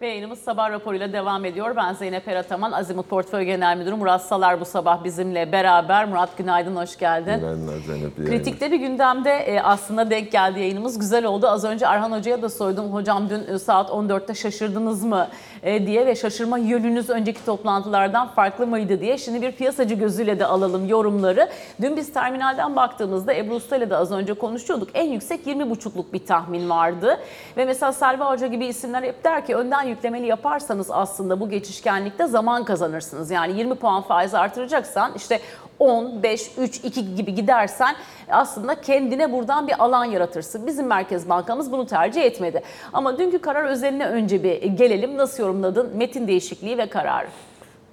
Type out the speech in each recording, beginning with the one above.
Ve yayınımız sabah raporuyla devam ediyor. Ben Zeynep Erataman, Azimut Portföy Genel Müdürü Murat Salar bu sabah bizimle beraber. Murat günaydın, hoş geldin. Günaydınlar Zeynep. iyi Kritikte bir gündemde e, aslında denk geldi yayınımız. Güzel oldu. Az önce Arhan Hoca'ya da sordum. Hocam dün e, saat 14'te şaşırdınız mı e, diye ve şaşırma yönünüz önceki toplantılardan farklı mıydı diye. Şimdi bir piyasacı gözüyle de alalım yorumları. Dün biz terminalden baktığımızda Ebru Usta ile de az önce konuşuyorduk. En yüksek 20,5'luk bir tahmin vardı. Ve mesela Selva Hoca gibi isimler hep der ki önden yüklemeli yaparsanız aslında bu geçişkenlikte zaman kazanırsınız. Yani 20 puan faiz artıracaksan işte 10, 5, 3, 2 gibi gidersen aslında kendine buradan bir alan yaratırsın. Bizim Merkez Bankamız bunu tercih etmedi. Ama dünkü karar özeline önce bir gelelim. Nasıl yorumladın metin değişikliği ve kararı?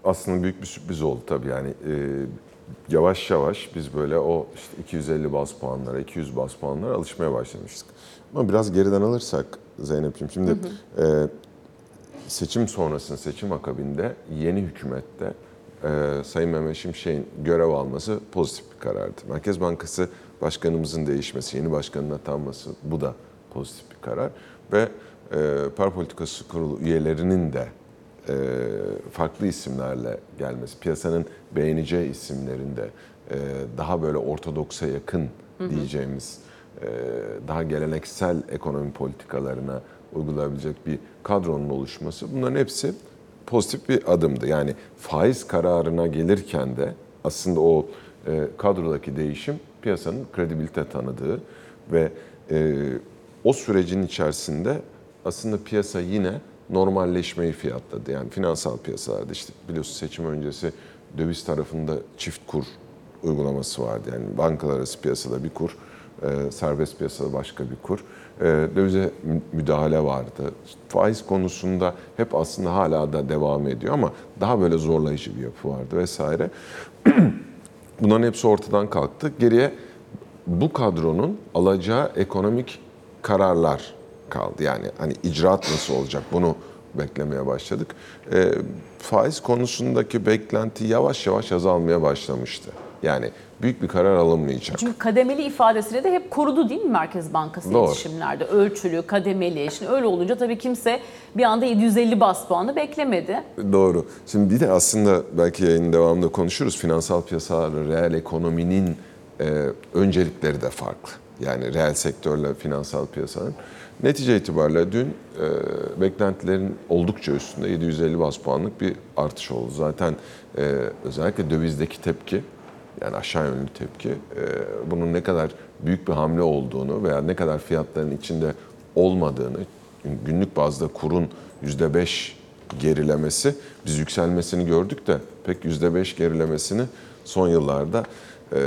Aslında büyük bir sürpriz oldu tabii yani. e, yavaş yavaş biz böyle o işte 250 bas puanlara, 200 bas puanlara alışmaya başlamıştık. Ama biraz geriden alırsak Zeynep'ciğim şimdi e, seçim sonrasında, seçim akabinde yeni hükümette e, Sayın Mehmet Şimşek'in görev alması pozitif bir karardı. Merkez Bankası Başkanımızın değişmesi, yeni başkanın atanması bu da pozitif bir karar. Ve e, Para Politikası Kurulu üyelerinin de e, farklı isimlerle gelmesi, piyasanın beğeneceği isimlerin de e, daha böyle ortodoksa yakın diyeceğimiz, e, daha geleneksel ekonomi politikalarına uygulayabilecek bir kadronun oluşması bunların hepsi pozitif bir adımdı. Yani faiz kararına gelirken de aslında o e, kadrodaki değişim piyasanın kredibilite tanıdığı ve e, o sürecin içerisinde aslında piyasa yine normalleşmeyi fiyatladı. Yani finansal piyasalarda işte biliyorsun seçim öncesi döviz tarafında çift kur uygulaması vardı. Yani bankalar arası piyasada bir kur, e, serbest piyasada başka bir kur. E, dövize mü- müdahale vardı. Faiz konusunda hep aslında hala da devam ediyor ama daha böyle zorlayıcı bir yapı vardı vesaire. Bunların hepsi ortadan kalktı. Geriye bu kadronun alacağı ekonomik kararlar kaldı. Yani hani icraat nasıl olacak bunu beklemeye başladık. Ee, faiz konusundaki beklenti yavaş yavaş azalmaya başlamıştı. Yani büyük bir karar alınmayacak. Çünkü kademeli ifadesini de hep korudu değil mi Merkez Bankası Doğru. iletişimlerde? Ölçülü, kademeli. Şimdi öyle olunca tabii kimse bir anda 750 bas puanı beklemedi. Doğru. Şimdi bir de aslında belki yayının devamında konuşuruz. Finansal piyasalar, reel ekonominin e, öncelikleri de farklı. Yani reel sektörle finansal piyasanın. Netice itibariyle dün e, beklentilerin oldukça üstünde 750 bas puanlık bir artış oldu. Zaten e, özellikle dövizdeki tepki yani aşağı yönlü tepki e, bunun ne kadar büyük bir hamle olduğunu veya ne kadar fiyatların içinde olmadığını günlük bazda kurun %5 gerilemesi biz yükselmesini gördük de pek %5 gerilemesini son yıllarda e,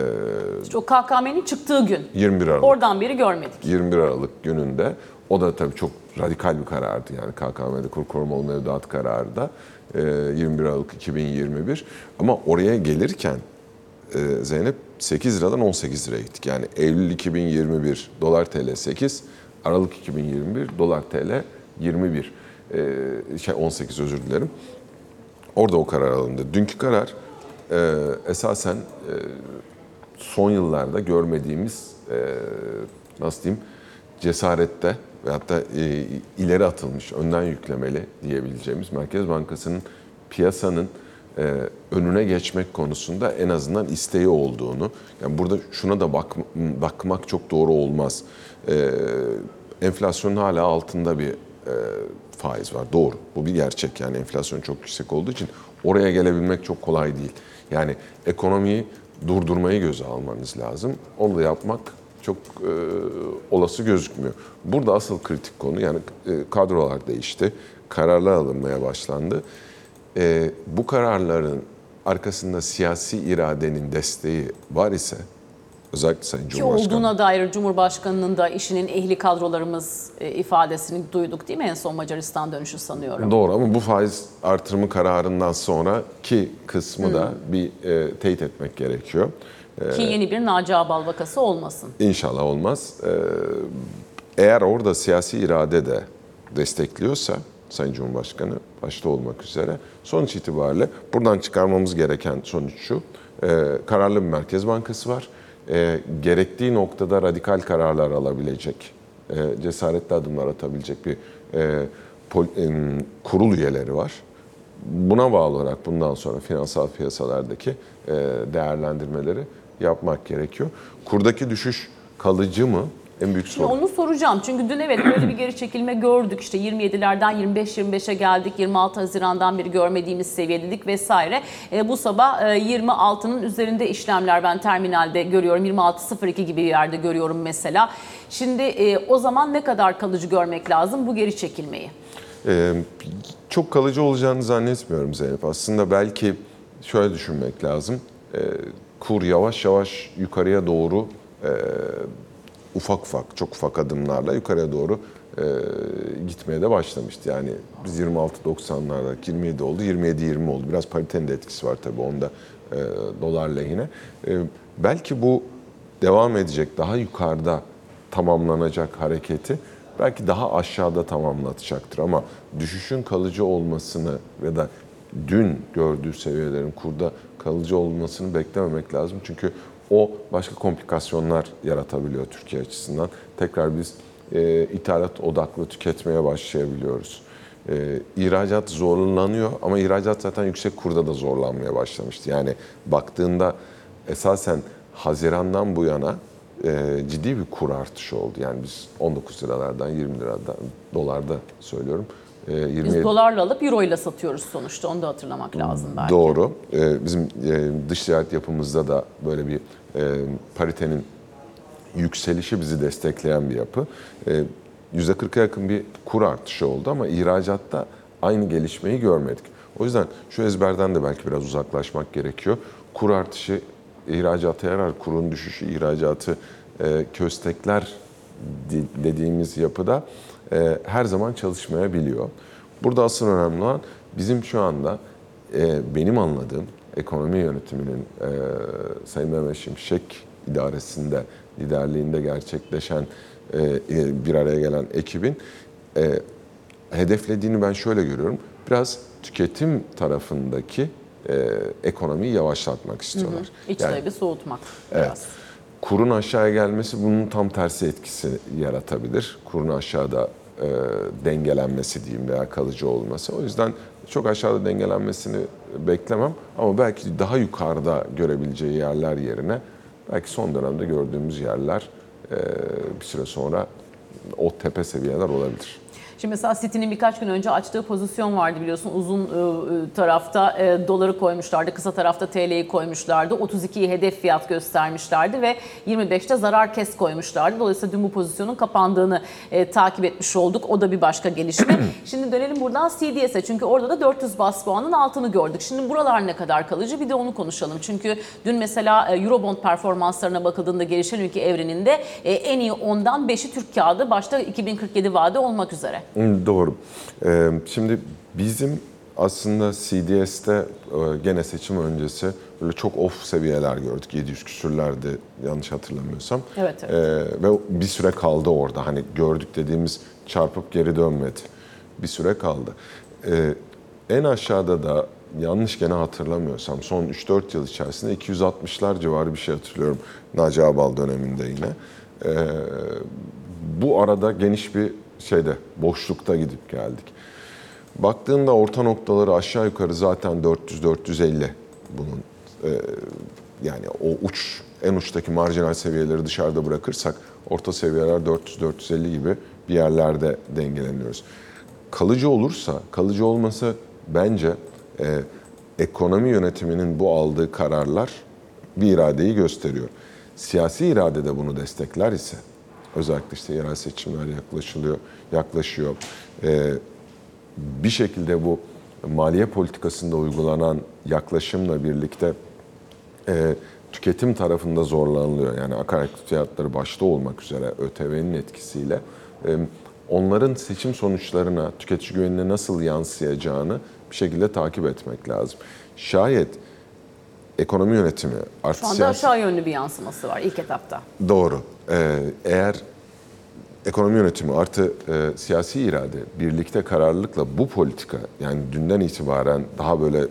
İşte o KKM'nin çıktığı gün. 21 Aralık Oradan beri görmedik. 21 Aralık gününde o da tabii çok radikal bir karardı yani KKM'de kur korumalı mevduat kararı da e, 21 Aralık 2021 ama oraya gelirken e, Zeynep 8 liradan 18 liraya gittik. Yani Eylül 2021 dolar TL 8, Aralık 2021 dolar TL 21. E, şey 18 özür dilerim. Orada o karar alındı. Dünkü karar e, esasen son yıllarda görmediğimiz e, nasıl diyeyim cesarette ve hatta ileri atılmış, önden yüklemeli diyebileceğimiz Merkez Bankası'nın piyasanın e, önüne geçmek konusunda en azından isteği olduğunu, yani burada şuna da bak, bakmak çok doğru olmaz. E, enflasyonun hala altında bir e, faiz var. Doğru. Bu bir gerçek. Yani enflasyon çok yüksek olduğu için oraya gelebilmek çok kolay değil. Yani ekonomiyi durdurmayı göze almanız lazım. Onu da yapmak çok e, olası gözükmüyor. Burada asıl kritik konu yani e, kadrolar değişti. Kararlar alınmaya başlandı. E, bu kararların arkasında siyasi iradenin desteği var ise özellikle Sayın Ki Cumhurbaşkanı olduğuna dair Cumhurbaşkanı'nın da işinin ehli kadrolarımız e, ifadesini duyduk değil mi en son Macaristan dönüşü sanıyorum. Doğru ama bu faiz artırımı kararından sonraki kısmı da bir e, teyit etmek gerekiyor. Ki yeni bir Naci Ağbal vakası olmasın. İnşallah olmaz. E, eğer orada siyasi irade de destekliyorsa Sayın Cumhurbaşkanı başta olmak üzere sonuç itibariyle buradan çıkarmamız gereken sonuç şu. E, kararlı bir Merkez Bankası var. E, gerektiği noktada radikal kararlar alabilecek, e, cesaretli adımlar atabilecek bir e, pol- em, kurul üyeleri var. Buna bağlı olarak bundan sonra finansal piyasalardaki e, değerlendirmeleri yapmak gerekiyor. Kurdaki düşüş kalıcı mı? En büyük Şimdi soru. onu soracağım. Çünkü dün evet böyle bir geri çekilme gördük. İşte 27'lerden 25-25'e geldik. 26 Haziran'dan beri görmediğimiz seviyedeydik vesaire. E, bu sabah e, 26'nın üzerinde işlemler ben terminalde görüyorum. 26.02 gibi bir yerde görüyorum mesela. Şimdi e, o zaman ne kadar kalıcı görmek lazım bu geri çekilmeyi? Ee, çok kalıcı olacağını zannetmiyorum Zeynep. Aslında belki şöyle düşünmek lazım. Ee, kur yavaş yavaş yukarıya doğru e, ufak ufak, çok ufak adımlarla yukarıya doğru e, gitmeye de başlamıştı. Yani biz 26.90'larda 27 oldu, 27-20 oldu. Biraz paritenin de etkisi var tabii onda e, dolar lehine. E, belki bu devam edecek, daha yukarıda tamamlanacak hareketi belki daha aşağıda tamamlatacaktır ama düşüşün kalıcı olmasını ya da dün gördüğü seviyelerin kurda kalıcı olmasını beklememek lazım. Çünkü o başka komplikasyonlar yaratabiliyor Türkiye açısından. Tekrar biz e, ithalat odaklı tüketmeye başlayabiliyoruz. E, ihracat zorlanıyor ama ihracat zaten yüksek kurda da zorlanmaya başlamıştı. Yani baktığında esasen Haziran'dan bu yana e, ciddi bir kur artışı oldu. Yani biz 19 liralardan 20 liradan dolarda söylüyorum. E, Biz 27 dolarla alıp euro ile satıyoruz sonuçta. Onu da hatırlamak lazım belki. Doğru. Ee, bizim e, dış ticaret yapımızda da böyle bir e, paritenin yükselişi bizi destekleyen bir yapı. E, %40'a yakın bir kur artışı oldu ama ihracatta aynı gelişmeyi görmedik. O yüzden şu ezberden de belki biraz uzaklaşmak gerekiyor. Kur artışı ihracata yarar, kurun düşüşü ihracatı e, köstekler di- dediğimiz yapıda e, her zaman çalışmayabiliyor. Burada asıl önemli olan bizim şu anda e, benim anladığım ekonomi yönetiminin e, Sayın Mehmet Şimşek idaresinde, liderliğinde gerçekleşen e, e, bir araya gelen ekibin e, hedeflediğini ben şöyle görüyorum. Biraz tüketim tarafındaki e, ekonomiyi yavaşlatmak istiyorlar. İç Yani- soğutmak Evet. biraz. Kurun aşağıya gelmesi bunun tam tersi etkisi yaratabilir. Kurun aşağıda e, dengelenmesi diyeyim veya kalıcı olması. O yüzden çok aşağıda dengelenmesini beklemem ama belki daha yukarıda görebileceği yerler yerine belki son dönemde gördüğümüz yerler e, bir süre sonra o tepe seviyeler olabilir. Şimdi mesela City'nin birkaç gün önce açtığı pozisyon vardı biliyorsun. Uzun e, e, tarafta e, doları koymuşlardı, kısa tarafta TL'yi koymuşlardı. 32'yi hedef fiyat göstermişlerdi ve 25'te zarar kes koymuşlardı. Dolayısıyla dün bu pozisyonun kapandığını takip etmiş olduk. O da bir başka gelişme. Şimdi dönelim buradan CDS'e çünkü orada da 400 bas puanın altını gördük. Şimdi buralar ne kadar kalıcı bir de onu konuşalım. Çünkü dün mesela Eurobond performanslarına bakıldığında gelişen ülke evreninde en iyi 10'dan 5'i Türk kağıdı başta 2047 vade olmak üzere. Doğru. Ee, şimdi bizim aslında CDS'te e, gene seçim öncesi böyle çok off seviyeler gördük. 700 küsürlerdi yanlış hatırlamıyorsam. Evet, evet. Ee, ve bir süre kaldı orada. Hani gördük dediğimiz çarpıp geri dönmedi. Bir süre kaldı. Ee, en aşağıda da yanlış gene hatırlamıyorsam son 3-4 yıl içerisinde 260'lar civarı bir şey hatırlıyorum. Naci Abal döneminde yine. Ee, bu arada geniş bir şeyde boşlukta gidip geldik. Baktığında orta noktaları aşağı yukarı zaten 400-450 bunun e, yani o uç en uçtaki marjinal seviyeleri dışarıda bırakırsak orta seviyeler 400-450 gibi bir yerlerde dengeleniyoruz. Kalıcı olursa, kalıcı olması bence e, ekonomi yönetiminin bu aldığı kararlar bir iradeyi gösteriyor. Siyasi irade de bunu destekler ise özellikle işte yerel seçimler yaklaşılıyor, yaklaşıyor. E, bir şekilde bu maliye politikasında uygulanan yaklaşımla birlikte e, tüketim tarafında zorlanılıyor. Yani akaryakıt fiyatları başta olmak üzere ÖTV'nin etkisiyle e, onların seçim sonuçlarına, tüketici güvenine nasıl yansıyacağını bir şekilde takip etmek lazım. Şayet ekonomi yönetimi artı Şu anda siyasi- aşağı yönlü bir yansıması var ilk etapta. Doğru. Ee, eğer ekonomi yönetimi artı e, siyasi irade birlikte kararlılıkla bu politika yani dünden itibaren daha böyle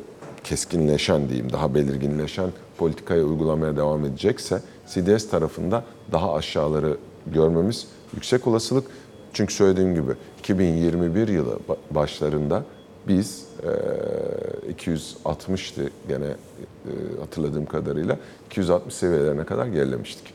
keskinleşen diyeyim, daha belirginleşen politikayı uygulamaya devam edecekse CDS tarafında daha aşağıları görmemiz yüksek olasılık. Çünkü söylediğim gibi 2021 yılı ba- başlarında biz e, 260'tı gene e, hatırladığım kadarıyla 260 seviyelerine kadar gerilemiştik.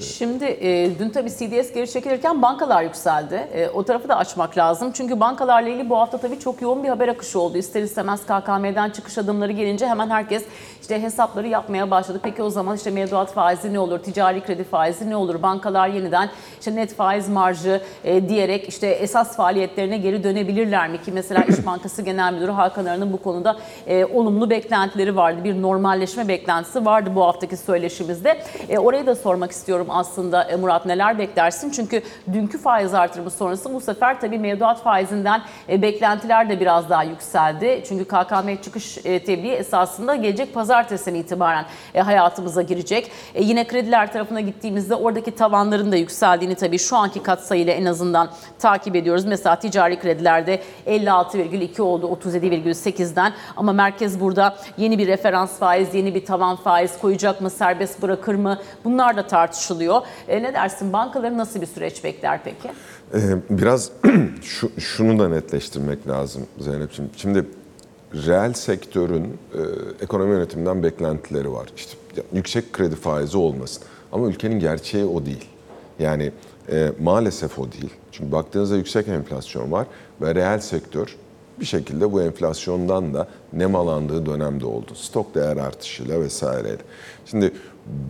Şimdi e, dün tabii CDS geri çekilirken bankalar yükseldi. E, o tarafı da açmak lazım. Çünkü bankalarla ilgili bu hafta tabii çok yoğun bir haber akışı oldu. İster istemez KKM'den çıkış adımları gelince hemen herkes işte hesapları yapmaya başladı. Peki o zaman işte mevduat faizi ne olur, ticari kredi faizi ne olur? Bankalar yeniden işte net faiz marjı e, diyerek işte esas faaliyetlerine geri dönebilirler mi? Ki mesela İş Bankası Genel Müdürü Hakan Arı'nın bu konuda e, olumlu beklentileri vardı. Bir normalleşme beklentisi vardı bu haftaki söyleşimizde. E, orayı da sormak istiyorum aslında e, Murat neler beklersin? Çünkü dünkü faiz artırımı sonrası bu sefer tabii mevduat faizinden e, beklentiler de biraz daha yükseldi. Çünkü KKM çıkış e, tebliği esasında gelecek pazartesiden itibaren hayatımıza girecek. Yine krediler tarafına gittiğimizde oradaki tavanların da yükseldiğini tabii şu anki katsayıyla en azından takip ediyoruz. Mesela ticari kredilerde 56,2 oldu 37,8'den ama merkez burada yeni bir referans faiz, yeni bir tavan faiz koyacak mı, serbest bırakır mı? Bunlar da tartışılıyor. E, ne dersin bankaları nasıl bir süreç bekler peki? Ee, biraz şu, şunu da netleştirmek lazım Zeynep'ciğim. Şimdi reel sektörün e, ekonomi yönetiminden beklentileri var. İşte yüksek kredi faizi olmasın. Ama ülkenin gerçeği o değil. Yani e, maalesef o değil. Çünkü baktığınızda yüksek enflasyon var ve reel sektör bir şekilde bu enflasyondan da nemalandığı dönemde oldu. Stok değer artışıyla vesaireyle. Şimdi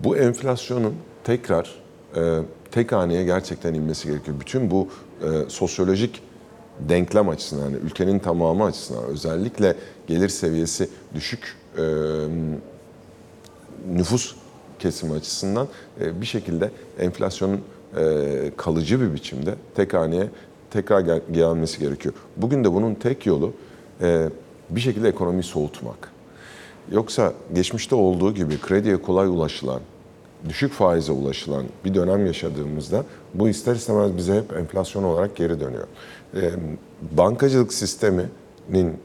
bu enflasyonun tekrar e, tek haneye gerçekten inmesi gerekiyor. Bütün bu e, sosyolojik denklem açısından, yani ülkenin tamamı açısından özellikle gelir seviyesi düşük e, nüfus kesimi açısından e, bir şekilde enflasyonun e, kalıcı bir biçimde tek haneye tekrar gel- gelmesi gerekiyor. Bugün de bunun tek yolu e, bir şekilde ekonomiyi soğutmak. Yoksa geçmişte olduğu gibi krediye kolay ulaşılan, düşük faize ulaşılan bir dönem yaşadığımızda bu ister istemez bize hep enflasyon olarak geri dönüyor. E, bankacılık sisteminin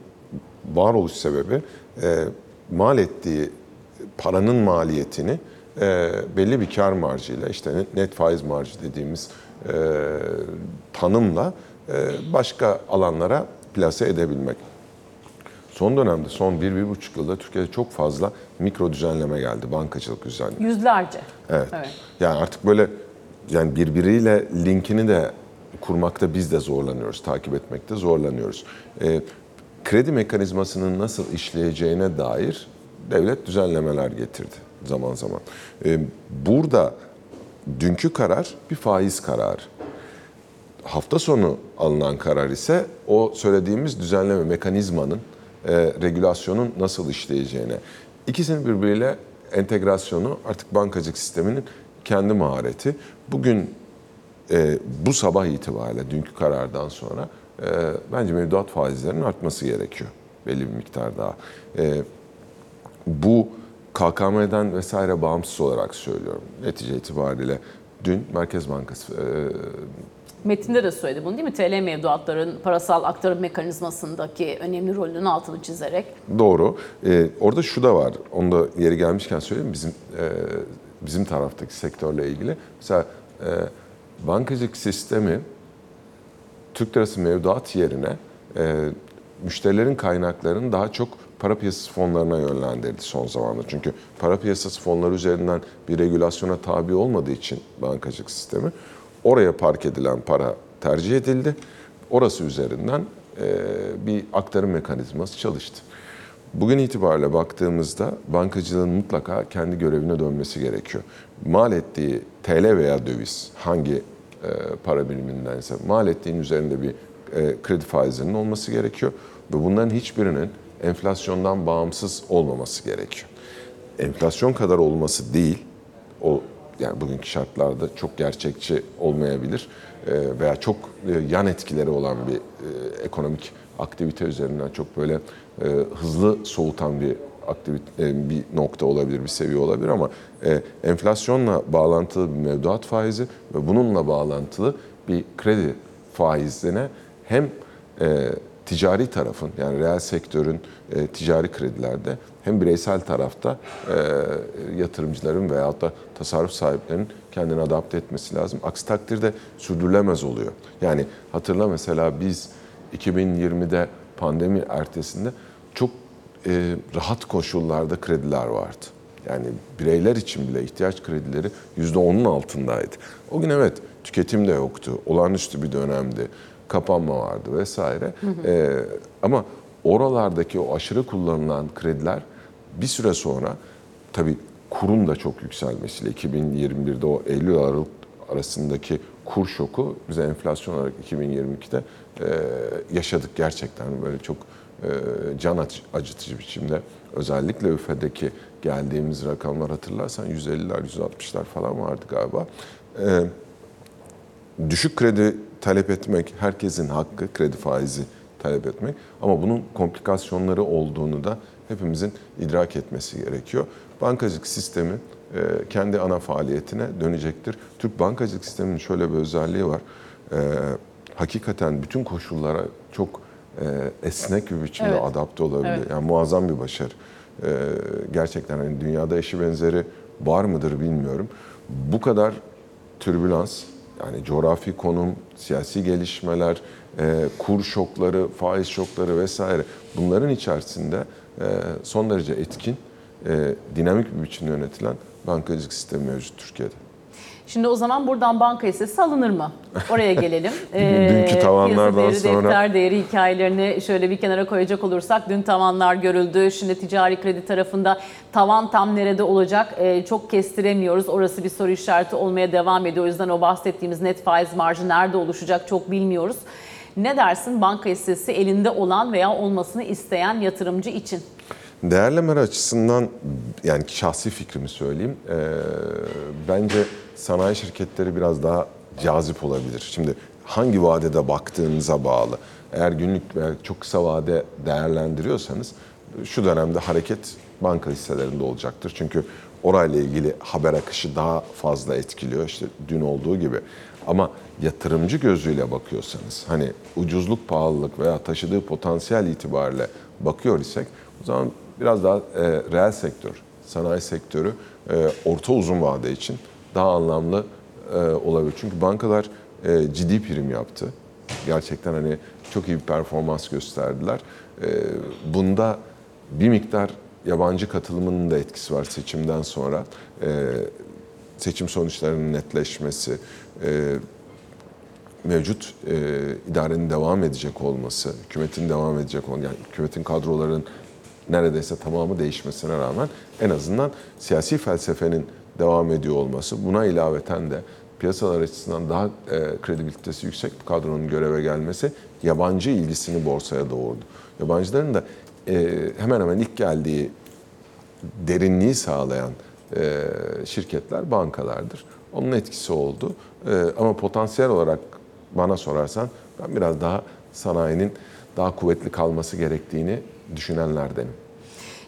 varoluş sebebi e, mal ettiği paranın maliyetini e, belli bir kar marjıyla işte net- faiz marjı dediğimiz e, tanımla e, başka alanlara plase edebilmek. Son dönemde son bir, bir buçuk yılda Türkiye'de çok fazla mikro düzenleme geldi. Bankacılık düzenleme. Yüzlerce. Evet. Evet. Yani artık böyle yani birbiriyle linkini de kurmakta biz de zorlanıyoruz, takip etmekte zorlanıyoruz. Ee, kredi mekanizmasının nasıl işleyeceğine dair devlet düzenlemeler getirdi zaman zaman. Ee, burada dünkü karar bir faiz kararı. Hafta sonu alınan karar ise o söylediğimiz düzenleme mekanizmanın, e, regülasyonun nasıl işleyeceğine. İkisinin birbiriyle entegrasyonu artık bankacılık sisteminin kendi mahareti. Bugün e, bu sabah itibariyle dünkü karardan sonra e, bence mevduat faizlerinin artması gerekiyor belli bir miktar daha. E, bu KKM'den vesaire bağımsız olarak söylüyorum. Netice itibariyle dün Merkez Bankası e, Metinde de söyledi bunu değil mi? TL mevduatların parasal aktarım mekanizmasındaki önemli rolünün altını çizerek. Doğru. Ee, orada şu da var. Onu da yeri gelmişken söyleyeyim. Bizim e, bizim taraftaki sektörle ilgili. Mesela e, bankacılık sistemi Türk lirası mevduat yerine e, müşterilerin kaynaklarını daha çok para piyasası fonlarına yönlendirdi son zamanda. Çünkü para piyasası fonları üzerinden bir regülasyona tabi olmadığı için bankacılık sistemi oraya park edilen para tercih edildi. Orası üzerinden e, bir aktarım mekanizması çalıştı. Bugün itibariyle baktığımızda bankacılığın mutlaka kendi görevine dönmesi gerekiyor. Mal ettiği TL veya döviz hangi e, para birimindense mal ettiğin üzerinde bir e, kredi faizinin olması gerekiyor. Ve bunların hiçbirinin enflasyondan bağımsız olmaması gerekiyor. Enflasyon kadar olması değil, o yani bugünkü şartlarda çok gerçekçi olmayabilir e, veya çok e, yan etkileri olan bir e, ekonomik aktivite üzerinden çok böyle hızlı soğutan bir aktivite bir nokta olabilir, bir seviye olabilir ama enflasyonla bağlantılı bir mevduat faizi ve bununla bağlantılı bir kredi faizine hem ticari tarafın yani reel sektörün e, ticari kredilerde hem bireysel tarafta e, yatırımcıların veyahut da tasarruf sahiplerinin kendini adapte etmesi lazım. Aksi takdirde sürdürülemez oluyor. Yani hatırla mesela biz 2020'de pandemi ertesinde çok e, rahat koşullarda krediler vardı. Yani bireyler için bile ihtiyaç kredileri %10'un altındaydı. O gün evet tüketim de yoktu. Olağanüstü bir dönemdi. Kapanma vardı vesaire. Ee, ama oralardaki o aşırı kullanılan krediler bir süre sonra tabii kurun da çok yükselmesiyle 2021'de o Eylül Aralık arasındaki kur şoku bize enflasyon olarak 2022'de e, yaşadık gerçekten böyle çok e, can acı- acıtıcı biçimde özellikle üfedeki geldiğimiz rakamlar hatırlarsan 150'ler 160'lar falan vardı galiba. E, düşük kredi talep etmek herkesin hakkı, kredi faizi talep etmek. Ama bunun komplikasyonları olduğunu da hepimizin idrak etmesi gerekiyor. Bankacılık sistemi e, kendi ana faaliyetine dönecektir. Türk bankacılık sisteminin şöyle bir özelliği var. E, hakikaten bütün koşullara çok e, esnek bir biçimde Evet. adapte olabiliyor. Evet. Yani muazzam bir başarı. Gerçekten hani dünyada eşi benzeri var mıdır bilmiyorum. Bu kadar türbülans, yani coğrafi konum, siyasi gelişmeler, e, kur şokları, faiz şokları vesaire bunların içerisinde e, son derece etkin, e, dinamik bir biçimde yönetilen bankacılık sistemi mevcut Türkiye'de. Şimdi o zaman buradan banka hissesi alınır mı? Oraya gelelim. Dünkü tavanlardan değeri, sonra- Defter değeri hikayelerini şöyle bir kenara koyacak olursak dün tavanlar görüldü. Şimdi ticari kredi tarafında tavan tam nerede olacak Ee, çok kestiremiyoruz. Orası bir soru işareti olmaya devam ediyor. O yüzden o bahsettiğimiz net faiz marjı nerede oluşacak çok bilmiyoruz. Ne dersin banka hissesi elinde olan veya olmasını isteyen yatırımcı için? Değerlemeler açısından yani şahsi fikrimi söyleyeyim. Ee, bence sanayi şirketleri biraz daha cazip olabilir. Şimdi hangi vadede baktığınıza bağlı. Eğer günlük veya çok kısa vade değerlendiriyorsanız şu dönemde hareket banka hisselerinde olacaktır. Çünkü orayla ilgili haber akışı daha fazla etkiliyor. İşte dün olduğu gibi. Ama yatırımcı gözüyle bakıyorsanız hani ucuzluk, pahalılık veya taşıdığı potansiyel itibariyle bakıyor isek o zaman biraz daha e, reel sektör, sanayi sektörü e, orta uzun vade için daha anlamlı e, olabilir. Çünkü bankalar e, ciddi prim yaptı. Gerçekten hani çok iyi bir performans gösterdiler. E, bunda bir miktar yabancı katılımının da etkisi var seçimden sonra. E, seçim sonuçlarının netleşmesi, e, mevcut e, idarenin devam edecek olması, hükümetin devam edecek olması, yani hükümetin kadroların neredeyse tamamı değişmesine rağmen en azından siyasi felsefenin devam ediyor olması, buna ilaveten de piyasalar açısından daha e, kredibilitesi yüksek bir kadronun göreve gelmesi yabancı ilgisini borsaya doğurdu. Yabancıların da e, hemen hemen ilk geldiği derinliği sağlayan e, şirketler bankalardır. Onun etkisi oldu. E, ama potansiyel olarak bana sorarsan ben biraz daha sanayinin daha kuvvetli kalması gerektiğini düşünenlerdenim.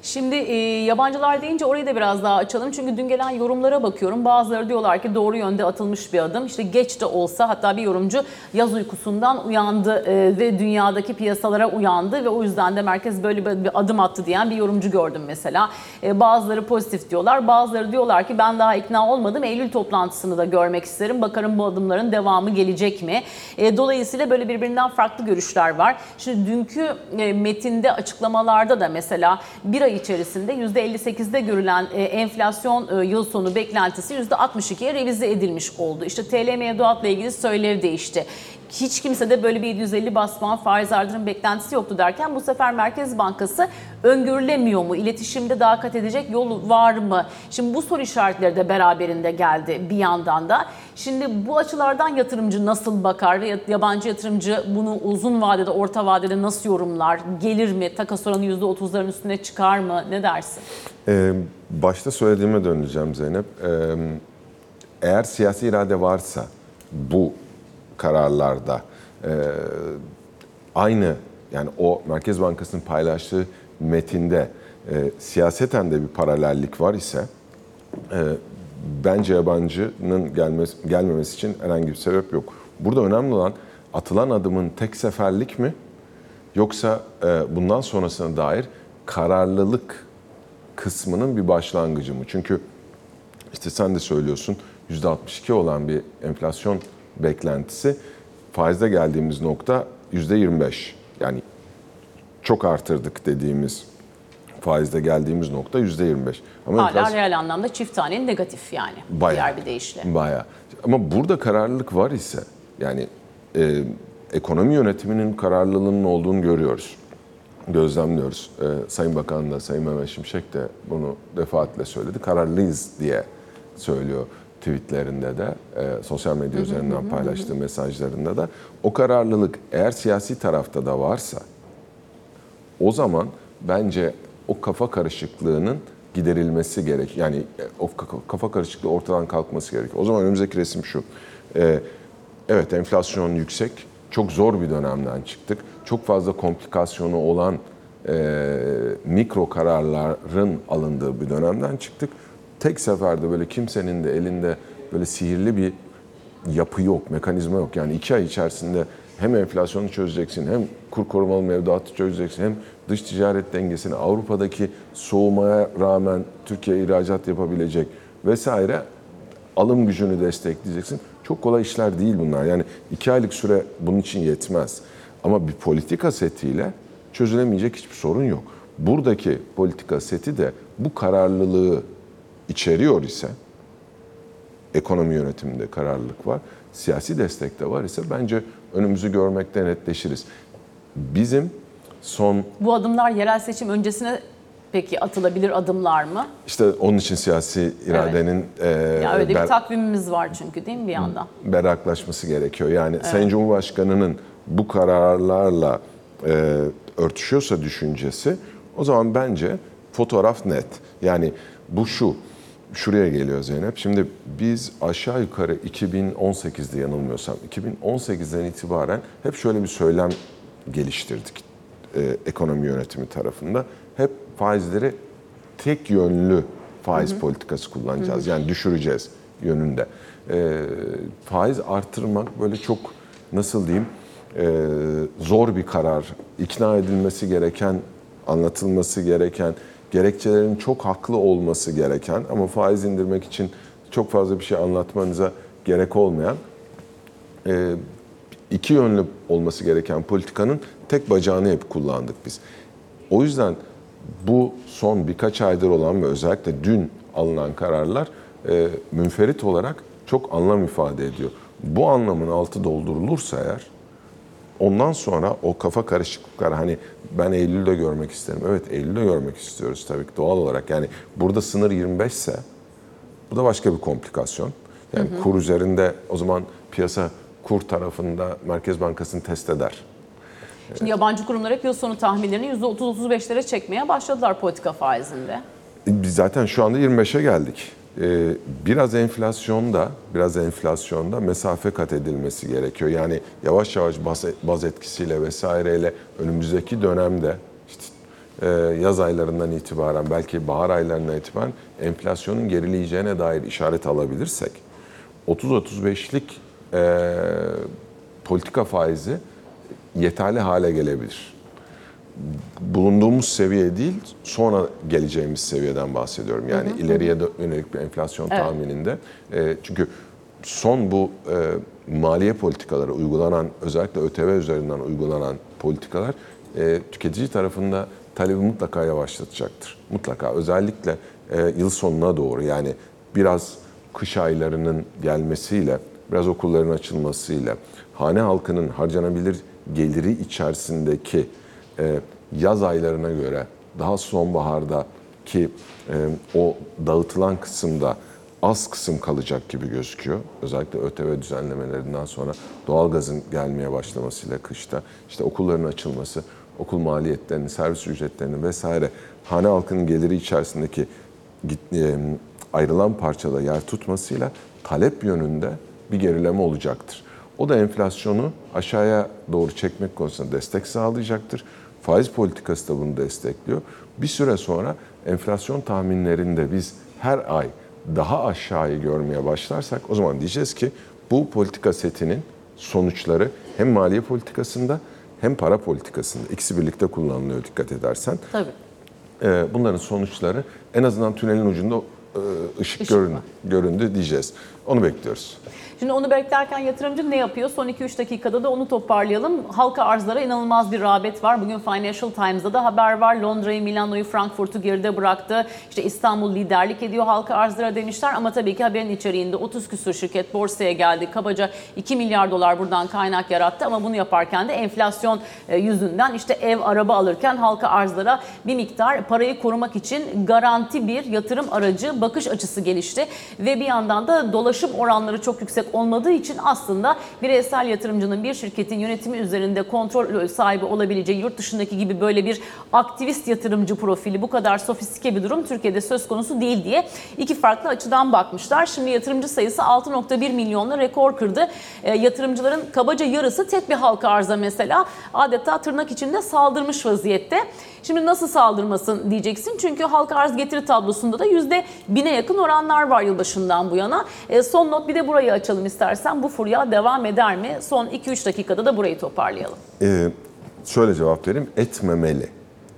Şimdi e, yabancılar deyince orayı da biraz daha açalım. Çünkü dün gelen yorumlara bakıyorum. Bazıları diyorlar ki doğru yönde atılmış bir adım. İşte geç de olsa hatta bir yorumcu yaz uykusundan uyandı e, ve dünyadaki piyasalara uyandı ve o yüzden de merkez böyle bir adım attı diyen bir yorumcu gördüm mesela. E, bazıları pozitif diyorlar. Bazıları diyorlar ki ben daha ikna olmadım. Eylül toplantısını da görmek isterim. Bakarım bu adımların devamı gelecek mi? E, dolayısıyla böyle birbirinden farklı görüşler var. Şimdi dünkü e, metinde açıklamalarda da mesela bir ay içerisinde %58'de görülen e, enflasyon e, yıl sonu beklentisi %62'ye revize edilmiş oldu. İşte TL mevduatla ilgili söylev değişti. Hiç kimse de böyle bir 750 bas faiz artırım beklentisi yoktu derken bu sefer Merkez Bankası öngörülemiyor mu? İletişimde daha kat edecek yol var mı? Şimdi bu soru işaretleri de beraberinde geldi bir yandan da. Şimdi bu açılardan yatırımcı nasıl bakar ve yabancı yatırımcı bunu uzun vadede, orta vadede nasıl yorumlar? Gelir mi? Takas oranı %30'ların üstüne çıkar mı? Ne dersin? Ee, başta söylediğime döneceğim Zeynep. Ee, eğer siyasi irade varsa bu kararlarda e, aynı yani o Merkez Bankası'nın paylaştığı metinde e, siyaseten de bir paralellik var ise e, bence yabancının gelmesi, gelmemesi için herhangi bir sebep yok. Burada önemli olan atılan adımın tek seferlik mi Yoksa e, bundan sonrasına dair kararlılık kısmının bir başlangıcı mı? Çünkü işte sen de söylüyorsun %62 olan bir enflasyon beklentisi faizde geldiğimiz nokta %25. Yani çok artırdık dediğimiz faizde geldiğimiz nokta %25. Ama Hala enflasyon- reel anlamda çift tane negatif yani. Bayağı. Diğer bir deyişle. Bayağı. Ama burada kararlılık var ise yani e, ekonomi yönetiminin kararlılığının olduğunu görüyoruz. Gözlemliyoruz. E, Sayın Bakan da Sayın Mehmet Şimşek de bunu defaatle söyledi. Kararlıyız diye söylüyor tweetlerinde de, e, sosyal medya üzerinden paylaştığı mesajlarında da. O kararlılık eğer siyasi tarafta da varsa o zaman bence o kafa karışıklığının giderilmesi gerek. Yani e, o ka- kafa karışıklığı ortadan kalkması gerek. O zaman önümüzdeki resim şu. Ee, evet enflasyon yüksek. Çok zor bir dönemden çıktık. Çok fazla komplikasyonu olan e, mikro kararların alındığı bir dönemden çıktık. Tek seferde böyle kimsenin de elinde böyle sihirli bir yapı yok, mekanizma yok. Yani iki ay içerisinde hem enflasyonu çözeceksin, hem kur korumalı mevduatı çözeceksin, hem dış ticaret dengesini, Avrupa'daki soğumaya rağmen Türkiye ihracat yapabilecek vesaire alım gücünü destekleyeceksin. Çok kolay işler değil bunlar. Yani iki aylık süre bunun için yetmez. Ama bir politika setiyle çözülemeyecek hiçbir sorun yok. Buradaki politika seti de bu kararlılığı içeriyor ise ekonomi yönetiminde kararlılık var. Siyasi destek de var ise bence önümüzü görmekte netleşiriz. Bizim son Bu adımlar yerel seçim öncesine peki atılabilir adımlar mı? işte onun için siyasi iradenin e, Ya öyle ber- bir takvimimiz var çünkü değil mi bir yandan? berraklaşması gerekiyor. Yani Sayın Cumhurbaşkanı'nın bu kararlarla e, örtüşüyorsa düşüncesi o zaman bence fotoğraf net. Yani bu şu, şuraya geliyor Zeynep. Şimdi biz aşağı yukarı 2018'de yanılmıyorsam 2018'den itibaren hep şöyle bir söylem geliştirdik e, ekonomi yönetimi tarafında. Hep faizleri tek yönlü faiz politikası kullanacağız. Yani düşüreceğiz yönünde. E, faiz artırmak böyle çok nasıl diyeyim e, zor bir karar. İkna edilmesi gereken, anlatılması gereken, gerekçelerin çok haklı olması gereken ama faiz indirmek için çok fazla bir şey anlatmanıza gerek olmayan e, iki yönlü olması gereken politikanın tek bacağını hep kullandık biz. O yüzden bu son birkaç aydır olan ve özellikle dün alınan kararlar e, münferit olarak çok anlam ifade ediyor. Bu anlamın altı doldurulursa eğer ondan sonra o kafa karışıklıklar hani ben Eylül'de görmek isterim. Evet Eylül'de görmek istiyoruz tabii ki doğal olarak. Yani burada sınır 25 ise bu da başka bir komplikasyon. Yani kur üzerinde o zaman piyasa kur tarafında Merkez Bankası'nı test eder. Şimdi yabancı kurumlar hep yıl sonu tahminlerini %30-35'lere çekmeye başladılar politika faizinde. E, Biz zaten şu anda 25'e geldik. Ee, biraz enflasyonda, biraz enflasyonda mesafe kat edilmesi gerekiyor. Yani yavaş yavaş baz, baz etkisiyle vesaireyle önümüzdeki dönemde işte e, yaz aylarından itibaren belki bahar aylarından itibaren enflasyonun gerileyeceğine dair işaret alabilirsek 30-35'lik e, politika faizi yeterli hale gelebilir bulunduğumuz seviye değil, sonra geleceğimiz seviyeden bahsediyorum. Yani ileriye dö- yönelik bir enflasyon Evet. tahmininde. E, çünkü son bu e, maliye politikaları uygulanan, özellikle ÖTV üzerinden uygulanan politikalar e, tüketici tarafında talebi mutlaka yavaşlatacaktır. Mutlaka. Özellikle e, yıl sonuna doğru yani biraz kış aylarının gelmesiyle, biraz okulların açılmasıyla, hane halkının harcanabilir geliri içerisindeki e, yaz aylarına göre daha sonbaharda ki e, o dağıtılan kısımda az kısım kalacak gibi gözüküyor. Özellikle ÖTV düzenlemelerinden sonra doğalgazın gelmeye başlamasıyla kışta işte okulların açılması, okul maliyetlerini, servis ücretlerini vesaire hane halkının geliri içerisindeki e, ayrılan parçada yer tutmasıyla talep yönünde bir gerileme olacaktır. O da enflasyonu aşağıya doğru çekmek konusunda destek sağlayacaktır. Faiz politikası da bunu destekliyor. Bir süre sonra enflasyon tahminlerinde biz her ay daha aşağıyı görmeye başlarsak o zaman diyeceğiz ki bu politika setinin sonuçları hem maliye politikasında hem para politikasında ikisi birlikte kullanılıyor dikkat edersen. Tabii. Ee, bunların sonuçları en azından tünelin ucunda e, ışık, Işık görün- var. Göründü diyeceğiz. Onu bekliyoruz. Şimdi onu beklerken yatırımcı ne yapıyor? Son 2-3 dakikada da onu toparlayalım. Halka arzlara inanılmaz bir rağbet var. Bugün Financial Times'da da haber var. Londra'yı, Milano'yu, Frankfurt'u geride bıraktı. İşte İstanbul liderlik ediyor halka arzlara demişler. Ama tabii ki haberin içeriğinde 30 küsur şirket borsaya geldi. Kabaca 2 milyar dolar buradan kaynak yarattı. Ama bunu yaparken de enflasyon e, yüzünden işte ev, araba alırken halka arzlara bir miktar parayı korumak için garanti bir yatırım aracı bakış açısı gelişti. Ve bir yandan da dolaşım oranları çok yüksek olmadığı için aslında bireysel yatırımcının bir şirketin yönetimi üzerinde kontrol sahibi olabileceği yurt dışındaki gibi böyle bir aktivist yatırımcı profili bu kadar sofistike bir durum Türkiye'de söz konusu değil diye iki farklı açıdan bakmışlar. Şimdi yatırımcı sayısı 6.1 milyonla rekor kırdı. E, yatırımcıların kabaca yarısı tek bir halka arza mesela adeta tırnak içinde saldırmış vaziyette. Şimdi nasıl saldırmasın diyeceksin. Çünkü halka arz getiri tablosunda da yüzde bine yakın oranlar var yılbaşından bu yana. E, son not bir de burayı açalım istersen. Bu furya devam eder mi? Son 2-3 dakikada da burayı toparlayalım. Ee, şöyle cevap vereyim. Etmemeli.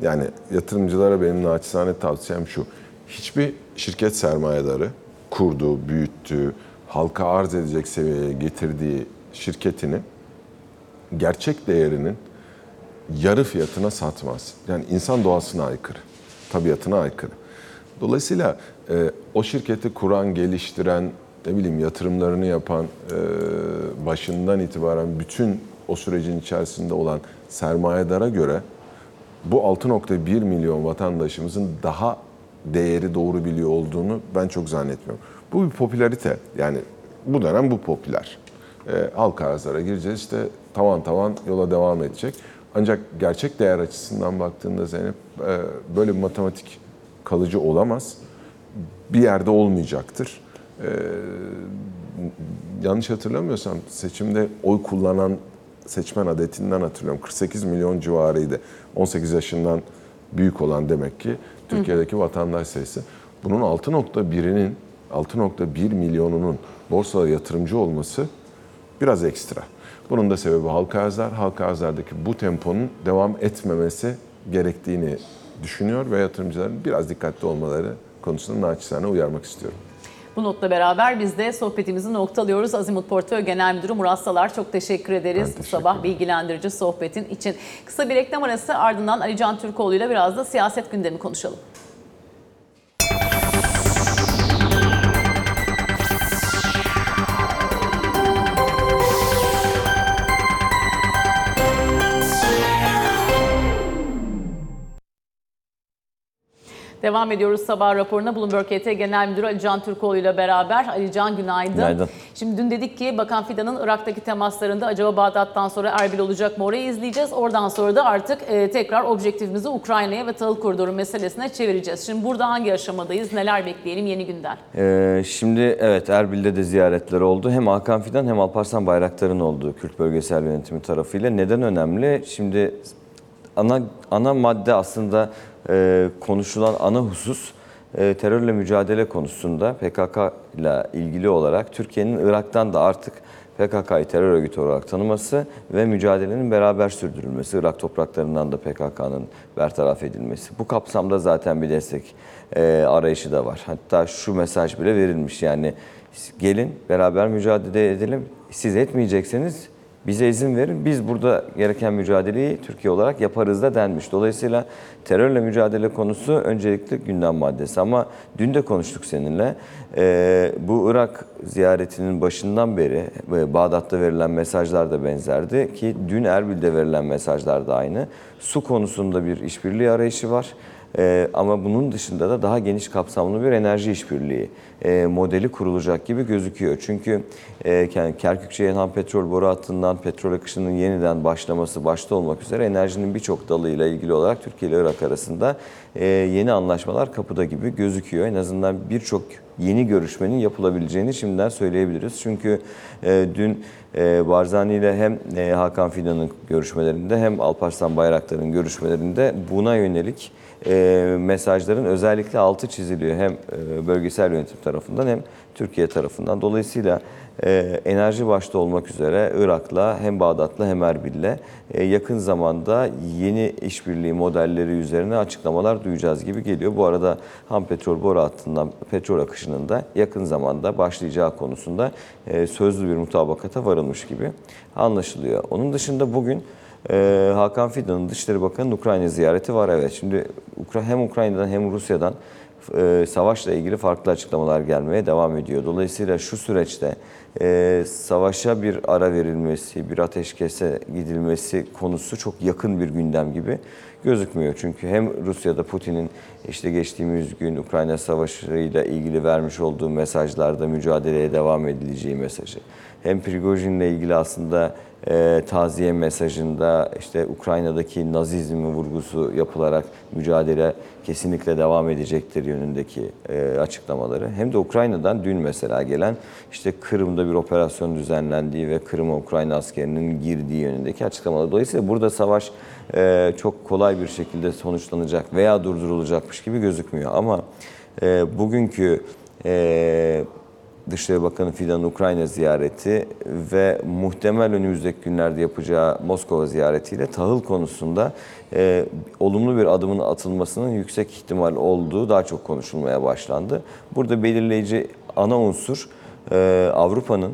Yani yatırımcılara benim naçizane tavsiyem şu. Hiçbir şirket sermayedarı kurduğu, büyüttüğü, halka arz edecek seviyeye getirdiği şirketini gerçek değerinin yarı fiyatına satmaz. Yani insan doğasına aykırı, tabiatına aykırı. Dolayısıyla e, o şirketi kuran, geliştiren, ne bileyim yatırımlarını yapan, e, başından itibaren bütün o sürecin içerisinde olan sermayedara göre bu 6.1 milyon vatandaşımızın daha değeri doğru biliyor olduğunu ben çok zannetmiyorum. Bu bir popülarite. Yani bu dönem bu popüler. E, halka arzlara gireceğiz işte tavan tavan yola devam edecek. Ancak gerçek değer açısından baktığında Zeynep e, böyle bir matematik kalıcı olamaz. Bir yerde olmayacaktır. E, yanlış hatırlamıyorsam seçimde oy kullanan seçmen adetinden hatırlıyorum. 48 milyon civarıydı. 18 yaşından büyük olan demek ki Türkiye'deki vatandaş sayısı. Bunun 6.1'inin 6.1 milyonunun borsada yatırımcı olması biraz ekstra. Bunun da sebebi halka arzlar. Halka arzlardaki bu temponun devam etmemesi gerektiğini düşünüyor ve yatırımcıların biraz dikkatli olmaları konusunda naçizane uyarmak istiyorum. Bu notla beraber biz de sohbetimizi noktalıyoruz. Azimut Portföy Genel Müdürü Murat Salar çok teşekkür ederiz Ben bu teşekkür sabah bilgilendirici sohbetin için. Kısa bir reklam arası ardından Ali Can Türkoğlu ile biraz da siyaset gündemi konuşalım. Devam ediyoruz sabah raporuna. Bloomberg KT Genel Müdürü Ali Can Türkoğlu ile beraber. Ali Can günaydın. Günaydın. Şimdi dün dedik ki Bakan Fidan'ın Irak'taki temaslarında acaba Bağdat'tan sonra Erbil olacak mı orayı izleyeceğiz. Oradan sonra da artık e, tekrar objektifimizi Ukrayna'ya ve tahıl koridoru meselesine çevireceğiz. Şimdi burada hangi aşamadayız? Neler bekleyelim yeni günden? Ee, şimdi evet Erbil'de de ziyaretler oldu. Hem Hakan Fidan hem Alparslan Bayraktar'ın olduğu Kürt Bölgesel Yönetimi tarafıyla. Neden önemli? Şimdi ana ana madde aslında e, konuşulan ana husus e, terörle mücadele konusunda PKK ile ilgili olarak Türkiye'nin Irak'tan da artık PKK'yı terör örgütü olarak tanıması ve mücadelenin beraber sürdürülmesi, Irak topraklarından da PKK'nın bertaraf edilmesi. Bu kapsamda zaten bir destek e, arayışı da var. Hatta şu mesaj bile verilmiş yani gelin beraber mücadele edelim. Siz etmeyecekseniz bize izin verin. Biz burada gereken mücadeleyi Türkiye olarak yaparız da denmiş. Dolayısıyla terörle mücadele konusu öncelikli gündem maddesi. Ama dün de konuştuk seninle. Ee, bu Irak ziyaretinin başından beri e, Bağdat'ta verilen mesajlar da benzerdi ki dün Erbil'de verilen mesajlar da aynı. Su konusunda bir işbirliği arayışı var. Ee, ama bunun dışında da daha geniş kapsamlı bir enerji işbirliği e, modeli kurulacak gibi gözüküyor. Çünkü e, Kerkük petrol boru hattından petrol akışının yeniden başlaması başta olmak üzere enerjinin birçok dalıyla ilgili olarak Türkiye ile Irak arasında e, yeni anlaşmalar kapıda gibi gözüküyor. En azından birçok yeni görüşmenin yapılabileceğini şimdiden söyleyebiliriz. Çünkü e, dün e, Barzani ile hem Hakan Fidan'ın görüşmelerinde hem Alparslan Bayraktar'ın görüşmelerinde buna yönelik e, mesajların özellikle altı çiziliyor hem e, bölgesel yönetim tarafından hem Türkiye tarafından. Dolayısıyla e, enerji başta olmak üzere Irak'la hem Bağdat'la hem Erbil'le e, yakın zamanda yeni işbirliği modelleri üzerine açıklamalar duyacağız gibi geliyor. Bu arada ham petrol boru hattından petrol akışının da yakın zamanda başlayacağı konusunda e, sözlü bir mutabakata varılmış gibi anlaşılıyor. Onun dışında bugün ee, Hakan Fidan'ın Dışişleri Bakanı'nın Ukrayna ziyareti var evet. Şimdi hem Ukrayna'dan hem Rusya'dan e, savaşla ilgili farklı açıklamalar gelmeye devam ediyor. Dolayısıyla şu süreçte e, savaşa bir ara verilmesi, bir ateşkese gidilmesi konusu çok yakın bir gündem gibi gözükmüyor. Çünkü hem Rusya'da Putin'in işte geçtiğimiz gün Ukrayna Savaşı'yla ilgili vermiş olduğu mesajlarda mücadeleye devam edileceği mesajı, hem Prigojin'le ilgili aslında e, taziye mesajında işte Ukrayna'daki nazizmi vurgusu yapılarak mücadele kesinlikle devam edecektir yönündeki e, açıklamaları. Hem de Ukrayna'dan dün mesela gelen işte Kırım'da bir operasyon düzenlendiği ve Kırım'a Ukrayna askerinin girdiği yönündeki açıklamalar. Dolayısıyla burada savaş e, çok kolay bir şekilde sonuçlanacak veya durdurulacakmış gibi gözükmüyor. Ama e, bugünkü e, Dışişleri Bakanı Fidan'ın Ukrayna ziyareti ve muhtemel önümüzdeki günlerde yapacağı Moskova ziyaretiyle tahıl konusunda e, olumlu bir adımın atılmasının yüksek ihtimal olduğu daha çok konuşulmaya başlandı. Burada belirleyici ana unsur e, Avrupa'nın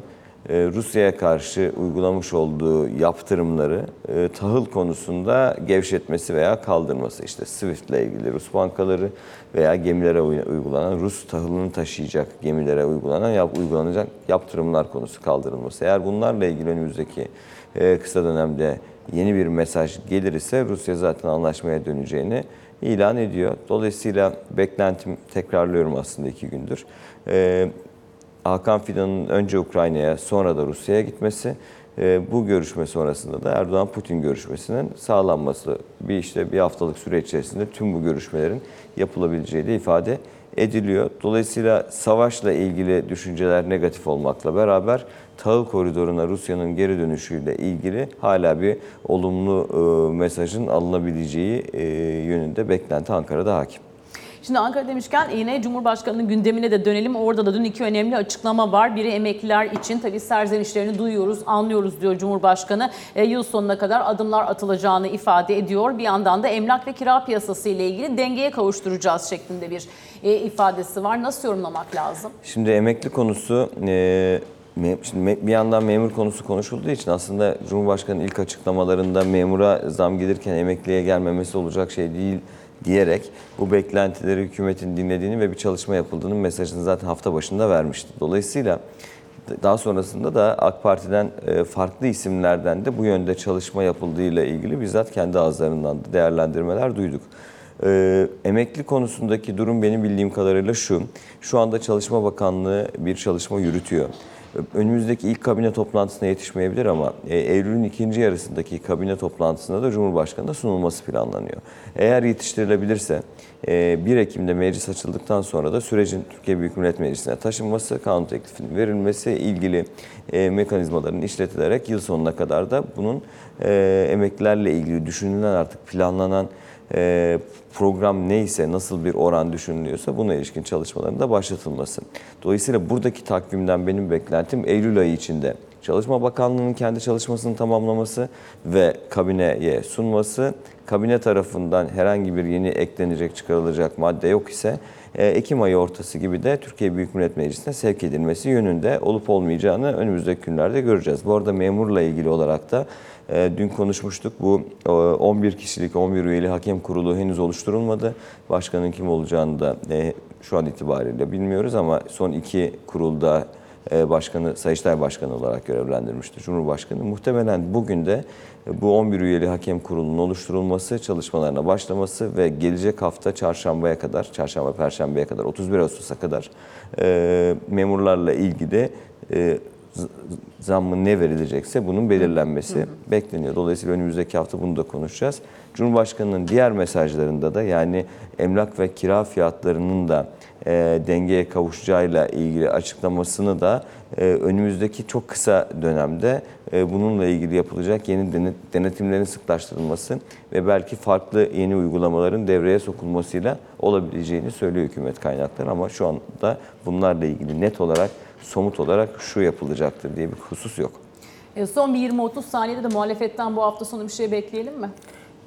Rusya'ya karşı uygulamış olduğu yaptırımları e, tahıl konusunda gevşetmesi veya kaldırması. İşte SWIFT ile ilgili Rus bankaları veya gemilere uy- uygulanan Rus tahılını taşıyacak gemilere uygulanan yap, uygulanacak yaptırımlar konusu kaldırılması. Eğer bunlarla ilgili önümüzdeki e, kısa dönemde yeni bir mesaj gelir ise Rusya zaten anlaşmaya döneceğini ilan ediyor. Dolayısıyla beklentim tekrarlıyorum aslında iki gündür. Hakan Fidan'ın önce Ukrayna'ya sonra da Rusya'ya gitmesi, e, bu görüşme sonrasında da Erdoğan-Putin görüşmesinin sağlanması bir işte bir haftalık süre içerisinde tüm bu görüşmelerin yapılabileceği de ifade ediliyor. Dolayısıyla savaşla ilgili düşünceler negatif olmakla beraber tahıl koridoruna Rusya'nın geri dönüşüyle ilgili hala bir olumlu e, mesajın alınabileceği e, yönünde beklenti Ankara'da hakim. Şimdi Ankara demişken yine Cumhurbaşkanı'nın gündemine de dönelim. Orada da dün iki önemli açıklama var. Biri emekliler için tabii serzenişlerini duyuyoruz, anlıyoruz diyor Cumhurbaşkanı. E, yıl sonuna kadar adımlar atılacağını ifade ediyor. Bir yandan da emlak ve kira piyasası ile ilgili dengeye kavuşturacağız şeklinde bir e, ifadesi var. Nasıl yorumlamak lazım? Şimdi emekli konusu e, şimdi bir yandan memur konusu konuşulduğu için aslında Cumhurbaşkanı ilk açıklamalarında memura zam gelirken emekliye gelmemesi olacak şey değil diyerek bu beklentileri hükümetin dinlediğini ve bir çalışma yapıldığının mesajını zaten hafta başında vermişti. Dolayısıyla daha sonrasında da AK Parti'den e, farklı isimlerden de bu yönde çalışma yapıldığıyla ilgili bizzat kendi ağızlarından da değerlendirmeler duyduk. Ee, emekli konusundaki durum benim bildiğim kadarıyla şu. Şu anda Çalışma Bakanlığı bir çalışma yürütüyor. Önümüzdeki ilk kabine toplantısına yetişmeyebilir ama e, Eylül'ün ikinci yarısındaki kabine toplantısında da Cumhurbaşkanı'na sunulması planlanıyor. Eğer yetiştirilebilirse e, 1 Ekim'de meclis açıldıktan sonra da sürecin Türkiye Büyük Millet Meclisi'ne taşınması, kanun teklifinin verilmesi, ilgili e, mekanizmaların işletilerek yıl sonuna kadar da bunun e, emeklilerle ilgili düşünülen artık planlanan program neyse, nasıl bir oran düşünülüyorsa buna ilişkin çalışmaların da başlatılması. Dolayısıyla buradaki takvimden benim beklentim Eylül ayı içinde Çalışma Bakanlığı'nın kendi çalışmasını tamamlaması ve kabineye sunması, kabine tarafından herhangi bir yeni eklenecek, çıkarılacak madde yok ise e, Ekim ayı ortası gibi de Türkiye Büyük Millet Meclisi'ne sevk edilmesi yönünde olup olmayacağını önümüzdeki günlerde göreceğiz. Bu arada memurla ilgili olarak da e, dün konuşmuştuk. Bu e, 11 kişilik, 11 üyeli hakem kurulu henüz oluşturulmadı. Başkanın kim olacağını da e, şu an itibariyle bilmiyoruz ama son iki kurulda e, başkanı, Sayıştay Başkanı olarak görevlendirmişti Cumhurbaşkanı. Muhtemelen bugün de e, bu 11 üyeli hakem kurulunun oluşturulması, çalışmalarına başlaması ve gelecek hafta çarşambaya kadar, çarşamba, perşembeye kadar, 31 Ağustos'a kadar e, memurlarla ilgili e, z- zammı ne verilecekse bunun belirlenmesi bekleniyor. Dolayısıyla önümüzdeki hafta bunu da konuşacağız. Cumhurbaşkanının diğer mesajlarında da yani emlak ve kira fiyatlarının da e, dengeye kavuşacağıyla ilgili açıklamasını da e, önümüzdeki çok kısa dönemde e, bununla ilgili yapılacak yeni denet- denetimlerin sıklaştırılması ve belki farklı yeni uygulamaların devreye sokulmasıyla olabileceğini söylüyor hükümet kaynakları ama şu anda bunlarla ilgili net olarak somut olarak şu yapılacaktır diye bir husus yok. E, son bir 20-30 saniyede de muhalefetten bu hafta sonu bir şey bekleyelim mi?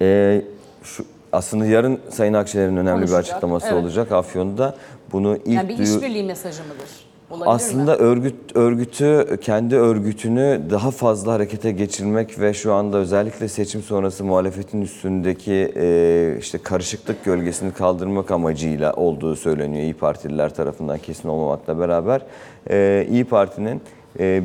Ee, şu aslında yarın Sayın Akşener'in önemli bir Konuşacak, açıklaması evet. olacak Afyon'da. Bunu ilk Yani bir işbirliği mesajı mıdır? Olabilir Aslında mi? örgüt örgütü kendi örgütünü daha fazla harekete geçirmek ve şu anda özellikle seçim sonrası muhalefetin üstündeki e, işte karışıklık gölgesini kaldırmak amacıyla olduğu söyleniyor İyi Partililer tarafından kesin olmamakla beraber e, İyi Parti'nin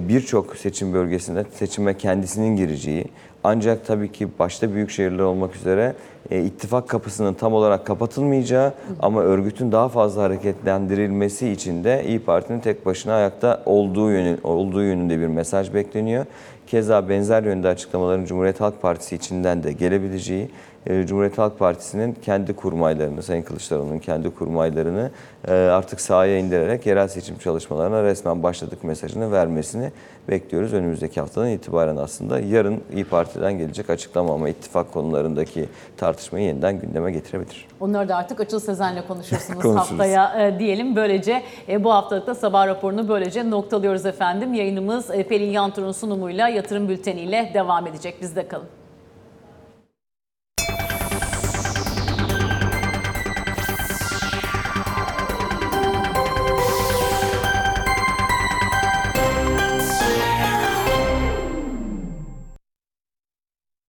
birçok seçim bölgesinde seçime kendisinin gireceği ancak tabii ki başta büyük şehirler olmak üzere e, ittifak kapısının tam olarak kapatılmayacağı ama örgütün daha fazla hareketlendirilmesi için de İyi Parti'nin tek başına ayakta olduğu yönü, olduğu yönünde bir mesaj bekleniyor. Keza benzer yönde açıklamaların Cumhuriyet Halk Partisi içinden de gelebileceği, Cumhuriyet Halk Partisi'nin kendi kurmaylarını, Sayın Kılıçdaroğlu'nun kendi kurmaylarını e, artık sahaya indirerek yerel seçim çalışmalarına resmen başladık mesajını vermesini bekliyoruz. Önümüzdeki haftadan itibaren aslında yarın İyi Parti'den gelecek açıklama ama ittifak konularındaki tartışmayı yeniden gündeme getirebilir. Onları da artık Açıl Sezen'le konuşursunuz haftaya e, diyelim. Böylece e, bu haftalıkta sabah raporunu böylece noktalıyoruz efendim. Yayınımız e, Pelin Yantur'un sunumuyla yatırım bülteniyle devam edecek. Bizde kalın.